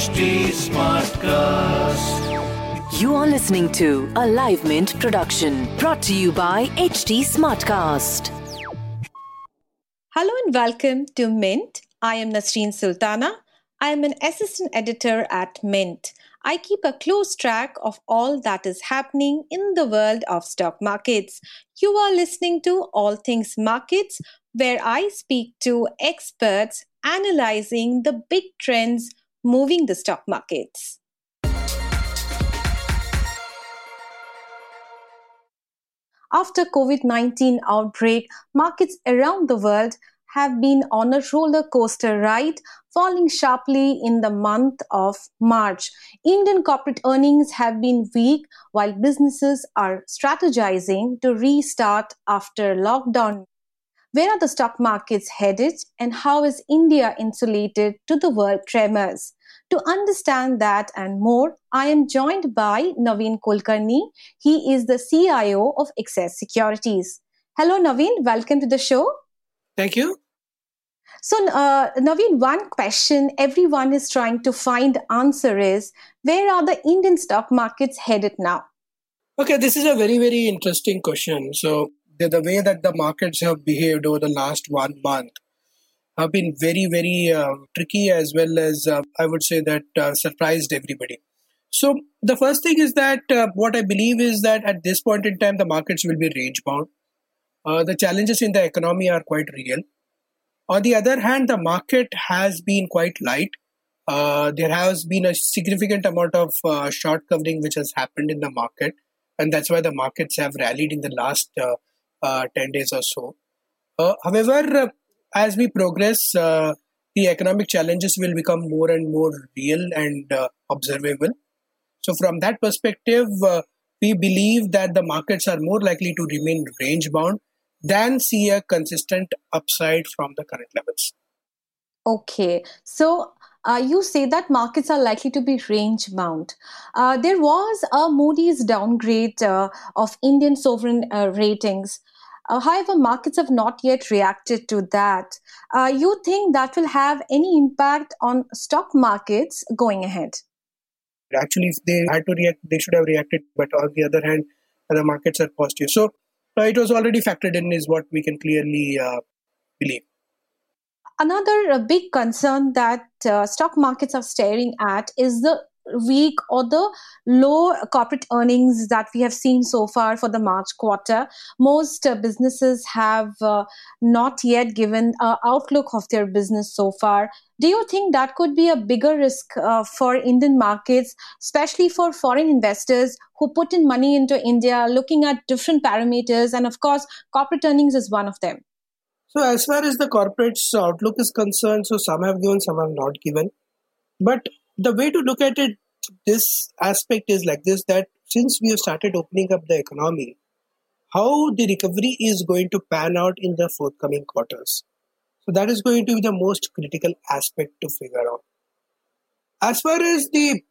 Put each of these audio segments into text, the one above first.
HT Smartcast. You are listening to a Live Mint production brought to you by HT Smartcast. Hello and welcome to Mint. I am Nasreen Sultana. I am an assistant editor at Mint. I keep a close track of all that is happening in the world of stock markets. You are listening to All Things Markets, where I speak to experts analyzing the big trends moving the stock markets. After COVID-19 outbreak, markets around the world have been on a roller coaster ride, falling sharply in the month of March. Indian corporate earnings have been weak while businesses are strategizing to restart after lockdown. Where are the stock markets headed and how is India insulated to the world tremors? To understand that and more, I am joined by Naveen Kulkarni. He is the CIO of Axis Securities. Hello, Naveen. Welcome to the show. Thank you. So, uh, Naveen, one question everyone is trying to find answer is where are the Indian stock markets headed now? Okay, this is a very, very interesting question. So, the, the way that the markets have behaved over the last one month have been very, very uh, tricky as well as uh, I would say that uh, surprised everybody. So, the first thing is that uh, what I believe is that at this point in time, the markets will be range bound. Uh, the challenges in the economy are quite real. On the other hand, the market has been quite light. Uh, there has been a significant amount of short covering which has happened in the market, and that's why the markets have rallied in the last 10 days or so. Uh, however, as we progress, uh, the economic challenges will become more and more real and observable. So, from that perspective, we believe that the markets are more likely to remain range bound than see a consistent upside from the current levels. Okay, so uh, you say that markets are likely to be range bound. Uh, there was a Moody's downgrade uh, of Indian sovereign ratings. Uh, however, markets have not yet reacted to that. Uh, you think that will have any impact on stock markets going ahead? Actually, if they had to react, they should have reacted. But on the other hand, the markets are positive. So uh, it was already factored in, is what we can clearly uh, believe. Another uh, big concern that uh, stock markets are staring at is the weak or the low corporate earnings that we have seen so far for the March quarter. Most uh, businesses have uh, not yet given an outlook of their business so far. Do you think that could be a bigger risk uh, for Indian markets, especially for foreign investors who put in money into India, looking at different parameters? And of course, corporate earnings is one of them. So, as far as the corporate's outlook is concerned, so some have given, some have not given. But the way to look at it, this aspect is like this that since we have started opening up the economy, how the recovery is going to pan out in the forthcoming quarters. So that is going to be the most critical aspect to figure out. As far as the,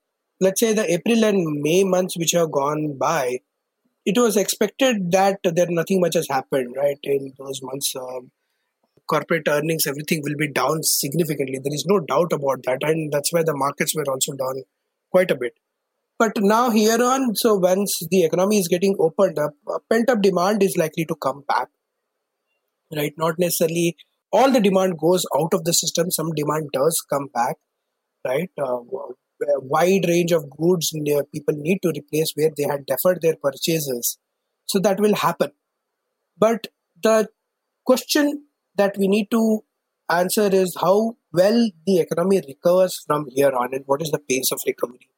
let's say, the April and May months which have gone by, it was expected that there nothing much has happened, right? In those months, um, corporate earnings, everything will be down significantly. There is no doubt about that. And that's why the markets were also down quite a bit. But now, here on, so once the economy is getting opened up, uh, pent up demand is likely to come back. Right? Not necessarily all the demand goes out of the system, some demand does come back. Right? Uh, wide range of goods people need to replace where they had deferred their purchases. So that will happen. But the question that we need to answer is how well the economy recovers from here on and what is the pace of recovery.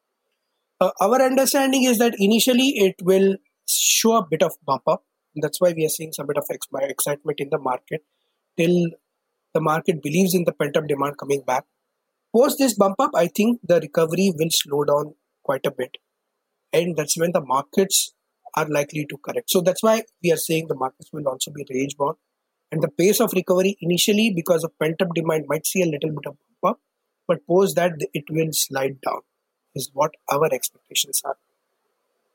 Uh, our understanding is that initially it will show a bit of bump up. That's why we are seeing some bit of excitement in the market till the market believes in the pent up demand coming back. Post this bump up, I think the recovery will slow down quite a bit. And that's when the markets are likely to correct. So that's why we are saying the markets will also be range bound and the pace of recovery initially because of pent up demand might see a little bit of bump up but post that it will slide down is what our expectations are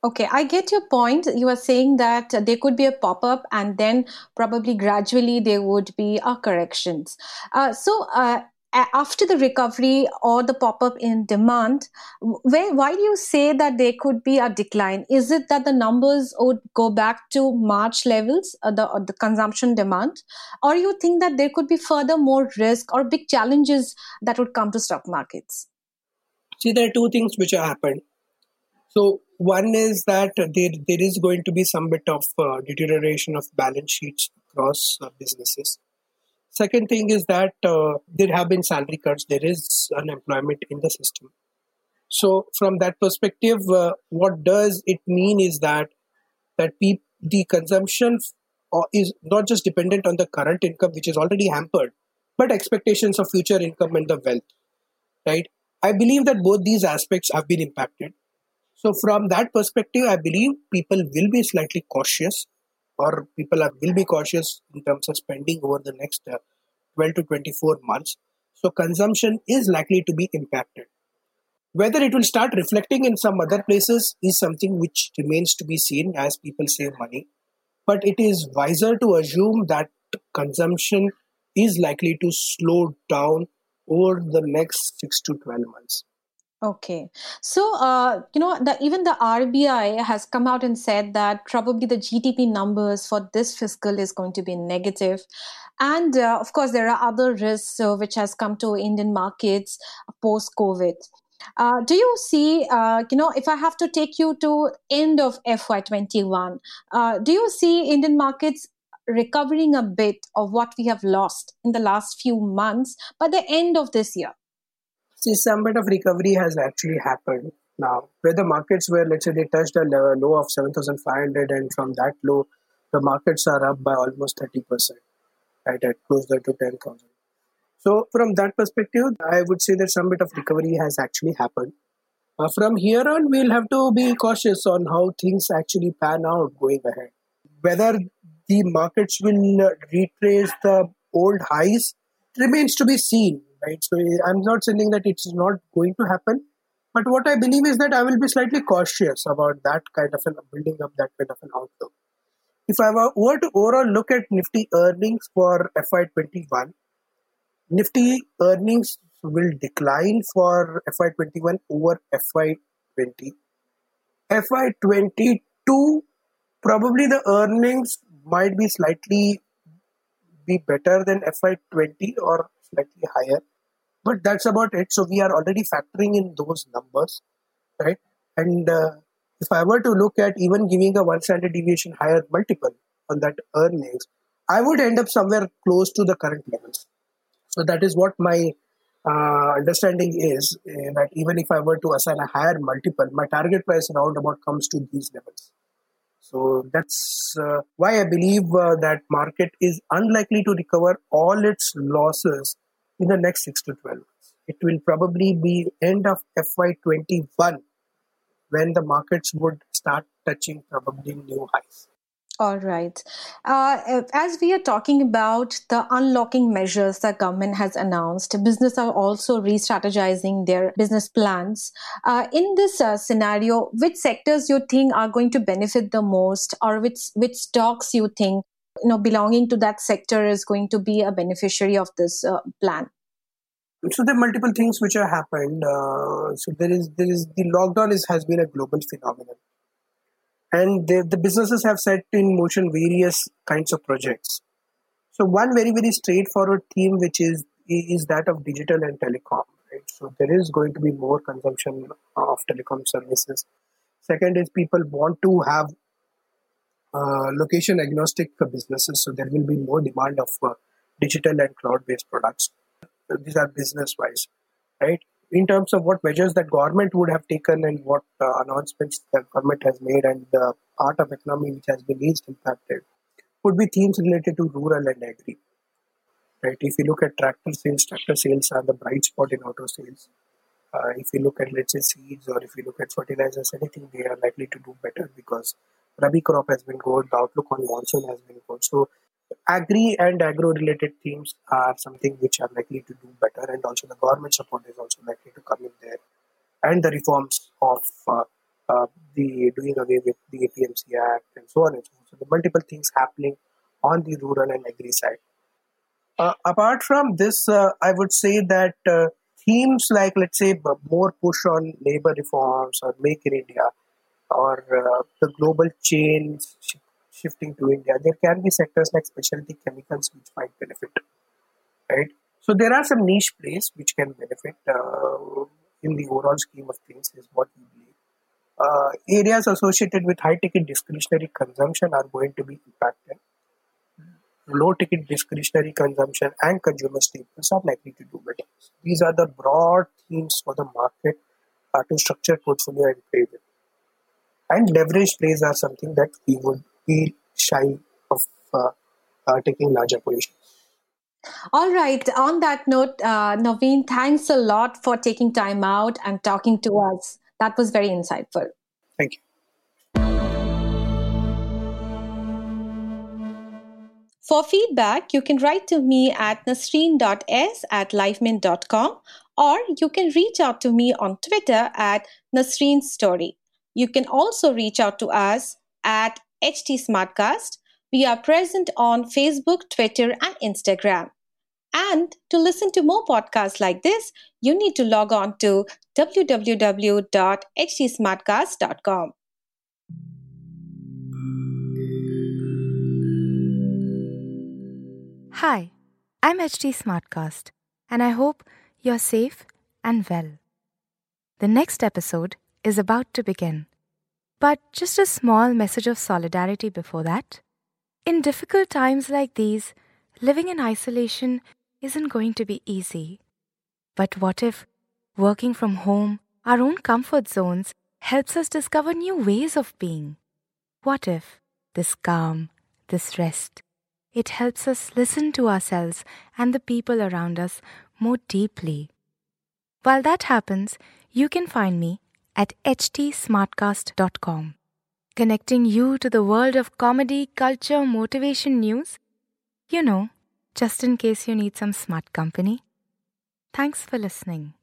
Okay, I get your point. You are saying that there could be a pop up and then probably gradually there would be a corrections. Uh, so, uh, after the recovery or the pop up in demand, where, why do you say that there could be a decline? Is it that the numbers would go back to March levels, uh, the, uh, the consumption demand, or you think that there could be further more risk or big challenges that would come to stock markets? See, there are two things which have happened. So, one is that there, there is going to be some bit of uh, deterioration of balance sheets across uh, businesses Second thing is that uh, there have been salary cuts, there is unemployment in the system. So, from that perspective, uh, what does it mean is that that pe- the consumption uh, is not just dependent on the current income, which is already hampered, but expectations of future income and the wealth. Right? I believe that both these aspects have been impacted. So, from that perspective, I believe people will be slightly cautious or people are, will be cautious in terms of spending over the next uh, 12 to 24 months. So consumption is likely to be impacted. Whether it will start reflecting in some other places is something which remains to be seen as people save money. But it is wiser to assume that consumption is likely to slow down over the next 6 to 12 months. Okay. So, uh, you know, the, even the RBI has come out and said that probably the GDP numbers for this fiscal is going to be negative. And uh, of course, there are other risks uh, which has come to Indian markets post COVID. Uh, do you see, uh, you know, if I have to take you to end of FY21, uh, do you see Indian markets recovering a bit of what we have lost in the last few months by the end of this year? See, some bit of recovery has actually happened now. Where the markets were, let's say, they touched a low of 7,500, and from that low, the markets are up by almost 30%, right, at closer to 10,000. So, from that perspective, I would say that some bit of recovery has actually happened. Uh, from here on, we'll have to be cautious on how things actually pan out going ahead. Whether the markets will retrace the old highs remains to be seen right? So I'm not saying that it's not going to happen, but what I believe is that I will be slightly cautious about that kind of an building up that kind of an outlook. If I were to overall look at Nifty earnings for FY21, Nifty earnings will decline for FY21 over FY20. FY22, probably the earnings might be slightly be better than FY20 or slightly higher. But that's about it. So we are already factoring in those numbers, right? And uh, if I were to look at even giving a one standard deviation higher multiple on that earnings, I would end up somewhere close to the current levels. So that is what my uh, understanding is uh, that even if I were to assign a higher multiple, my target price roundabout comes to these levels. So that's uh, why I believe uh, that market is unlikely to recover all its losses in the next 6 to 12 months. It will probably be end of FY21 when the markets would start touching probably new highs. All right. Uh, as we are talking about the unlocking measures that government has announced, business are also re-strategizing their business plans. Uh, in this uh, scenario, which sectors you think are going to benefit the most, or which which stocks you think you know belonging to that sector is going to be a beneficiary of this uh, plan? So there are multiple things which have happened. Uh, so there is there is the lockdown is has been a global phenomenon and the, the businesses have set in motion various kinds of projects. So one very very straightforward theme, which is is that of digital and telecom. Right? So there is going to be more consumption of telecom services. Second is people want to have uh, location agnostic businesses, so there will be more demand of uh, digital and cloud based products. These are business wise, right? in terms of what measures that government would have taken and what uh, announcements the government has made and the part of economy which has been least impacted would be themes related to rural and agri. Right? If you look at tractor sales, tractor sales are the bright spot in auto sales. Uh, if you look at let's say seeds or if you look at fertilizers, anything they are likely to do better because Rabi crop has been good, the outlook on monsoon has been good. So agri and agro related themes are something which are likely to do better and also the government support is also likely to come in there and the reforms of uh, uh, the doing away with the APMC Act and so on and so on. So the multiple things happening on the rural and agri side. Uh, apart from this, uh, I would say that uh, themes like, let's say, more push on labor reforms or Make in India or uh, the global chains sh- shifting to India, there can be sectors like specialty chemicals which might benefit, right? So there are some niche plays which can benefit uh, in the overall scheme of things, is what we believe. Uh, areas associated with high ticket discretionary consumption are going to be impacted. Low ticket discretionary consumption and consumer staples are likely to do better. These are the broad themes for the market uh, to structure portfolio and play with. And leverage plays are something that we would be shy of uh, uh, taking larger positions. All right. On that note, uh, Naveen, thanks a lot for taking time out and talking to us. That was very insightful. Thank you. For feedback, you can write to me at nasreen.s at livemint.com or you can reach out to me on Twitter at Nasreen Story. You can also reach out to us at HT Smartcast. We are present on Facebook, Twitter, and Instagram. And to listen to more podcasts like this, you need to log on to www.htsmartcast.com. Hi, I'm HT Smartcast, and I hope you're safe and well. The next episode is about to begin. But just a small message of solidarity before that. In difficult times like these, living in isolation isn't going to be easy. But what if working from home, our own comfort zones, helps us discover new ways of being? What if this calm, this rest, it helps us listen to ourselves and the people around us more deeply? While that happens, you can find me at htsmartcast.com, connecting you to the world of comedy, culture, motivation news. You know, just in case you need some smart company. Thanks for listening.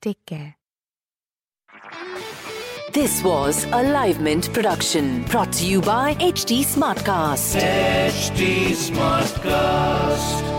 Take care. This was a Livemint production brought to you by HT Smartcast. HT Smartcast.